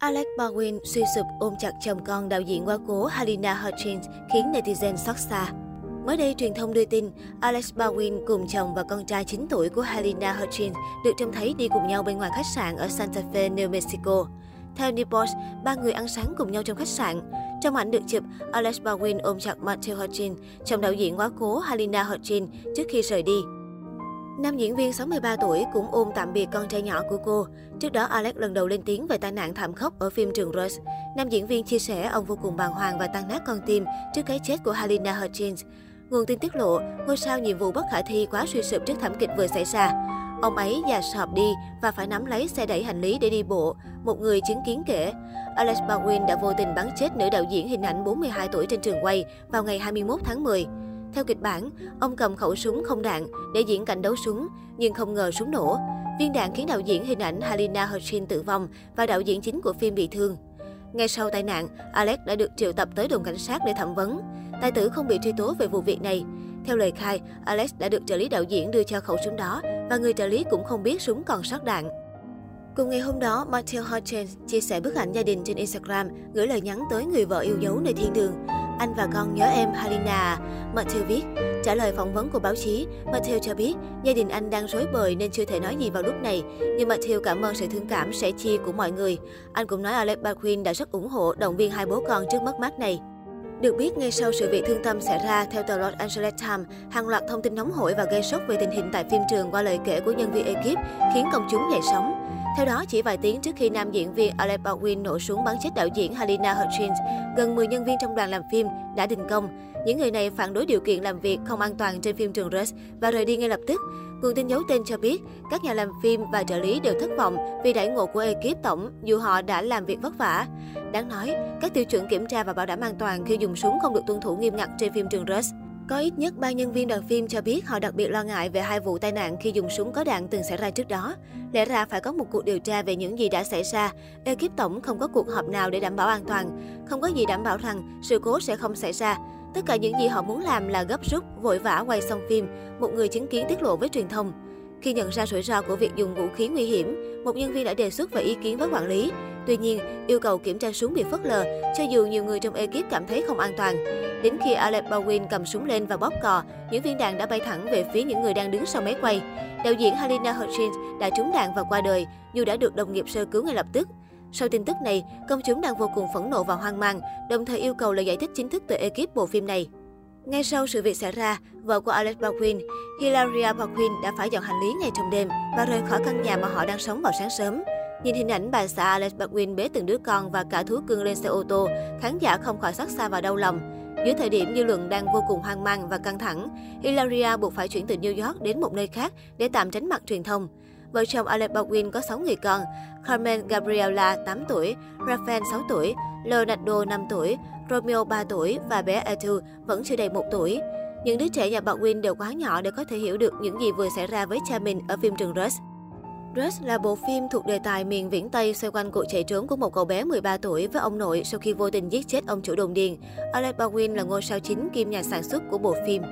Alec Baldwin suy sụp ôm chặt chồng con đạo diễn quá cố Halina Hutchins khiến netizen xót xa. Mới đây, truyền thông đưa tin, Alex Baldwin cùng chồng và con trai 9 tuổi của Halina Hutchins được trông thấy đi cùng nhau bên ngoài khách sạn ở Santa Fe, New Mexico. Theo Newport, ba người ăn sáng cùng nhau trong khách sạn. Trong ảnh được chụp, Alex Baldwin ôm chặt Matthew Hutchins, chồng đạo diễn quá cố Halina Hutchins trước khi rời đi. Nam diễn viên 63 tuổi cũng ôm tạm biệt con trai nhỏ của cô. Trước đó, Alex lần đầu lên tiếng về tai nạn thảm khốc ở phim Trường Rose. Nam diễn viên chia sẻ ông vô cùng bàng hoàng và tan nát con tim trước cái chết của Halina Hutchins. Nguồn tin tiết lộ, ngôi sao nhiệm vụ bất khả thi quá suy sụp trước thảm kịch vừa xảy ra. Ông ấy già sọp đi và phải nắm lấy xe đẩy hành lý để đi bộ, một người chứng kiến kể. Alex Baldwin đã vô tình bắn chết nữ đạo diễn hình ảnh 42 tuổi trên trường quay vào ngày 21 tháng 10. Theo kịch bản, ông cầm khẩu súng không đạn để diễn cảnh đấu súng, nhưng không ngờ súng nổ. Viên đạn khiến đạo diễn hình ảnh Halina Hutchins tử vong và đạo diễn chính của phim bị thương. Ngay sau tai nạn, Alex đã được triệu tập tới đồn cảnh sát để thẩm vấn. Tài tử không bị truy tố về vụ việc này. Theo lời khai, Alex đã được trợ lý đạo diễn đưa cho khẩu súng đó và người trợ lý cũng không biết súng còn sót đạn. Cùng ngày hôm đó, Matthew Hutchins chia sẻ bức ảnh gia đình trên Instagram, gửi lời nhắn tới người vợ yêu dấu nơi thiên đường. Anh và con nhớ em Halina? Matthew viết. Trả lời phỏng vấn của báo chí, Matthew cho biết gia đình anh đang rối bời nên chưa thể nói gì vào lúc này. Nhưng Matthew cảm ơn sự thương cảm, sẻ chia của mọi người. Anh cũng nói Alec Baldwin đã rất ủng hộ, động viên hai bố con trước mất mát này. Được biết, ngay sau sự việc thương tâm xảy ra, theo tờ Los Angeles Times, hàng loạt thông tin nóng hổi và gây sốc về tình hình tại phim trường qua lời kể của nhân viên ekip khiến công chúng dậy sóng. Theo đó, chỉ vài tiếng trước khi nam diễn viên Alec Baldwin nổ súng bắn chết đạo diễn Halina Hutchins, gần 10 nhân viên trong đoàn làm phim đã đình công. Những người này phản đối điều kiện làm việc không an toàn trên phim trường Rush và rời đi ngay lập tức. Nguồn tin giấu tên cho biết, các nhà làm phim và trợ lý đều thất vọng vì đãi ngộ của ekip tổng dù họ đã làm việc vất vả. Đáng nói, các tiêu chuẩn kiểm tra và bảo đảm an toàn khi dùng súng không được tuân thủ nghiêm ngặt trên phim trường Rush. Có ít nhất ba nhân viên đoàn phim cho biết họ đặc biệt lo ngại về hai vụ tai nạn khi dùng súng có đạn từng xảy ra trước đó. Lẽ ra phải có một cuộc điều tra về những gì đã xảy ra. Ekip tổng không có cuộc họp nào để đảm bảo an toàn. Không có gì đảm bảo rằng sự cố sẽ không xảy ra. Tất cả những gì họ muốn làm là gấp rút, vội vã quay xong phim, một người chứng kiến tiết lộ với truyền thông. Khi nhận ra rủi ro của việc dùng vũ khí nguy hiểm, một nhân viên đã đề xuất và ý kiến với quản lý. Tuy nhiên, yêu cầu kiểm tra súng bị phớt lờ, cho dù nhiều người trong ekip cảm thấy không an toàn. Đến khi Alec Baldwin cầm súng lên và bóp cò, những viên đạn đã bay thẳng về phía những người đang đứng sau máy quay. Đạo diễn Halina Hutchins đã trúng đạn và qua đời, dù đã được đồng nghiệp sơ cứu ngay lập tức. Sau tin tức này, công chúng đang vô cùng phẫn nộ và hoang mang, đồng thời yêu cầu lời giải thích chính thức từ ekip bộ phim này. Ngay sau sự việc xảy ra, vợ của Alex Baldwin, Hilaria Baldwin đã phải dọn hành lý ngay trong đêm và rời khỏi căn nhà mà họ đang sống vào sáng sớm. Nhìn hình ảnh bà xã Alex Baldwin bế từng đứa con và cả thú cưng lên xe ô tô, khán giả không khỏi xót xa và đau lòng. Dưới thời điểm dư luận đang vô cùng hoang mang và căng thẳng, Hilaria buộc phải chuyển từ New York đến một nơi khác để tạm tránh mặt truyền thông. Vợ chồng Alec Baldwin có 6 người con, Carmen Gabriela 8 tuổi, Rafael 6 tuổi, Leonardo 5 tuổi, Romeo 3 tuổi và bé Etu vẫn chưa đầy 1 tuổi. Những đứa trẻ nhà Baldwin đều quá nhỏ để có thể hiểu được những gì vừa xảy ra với cha mình ở phim trường Rush. Dress là bộ phim thuộc đề tài miền viễn Tây xoay quanh cuộc chạy trốn của một cậu bé 13 tuổi với ông nội sau khi vô tình giết chết ông chủ đồn điền. Alec Baldwin là ngôi sao chính kim nhà sản xuất của bộ phim.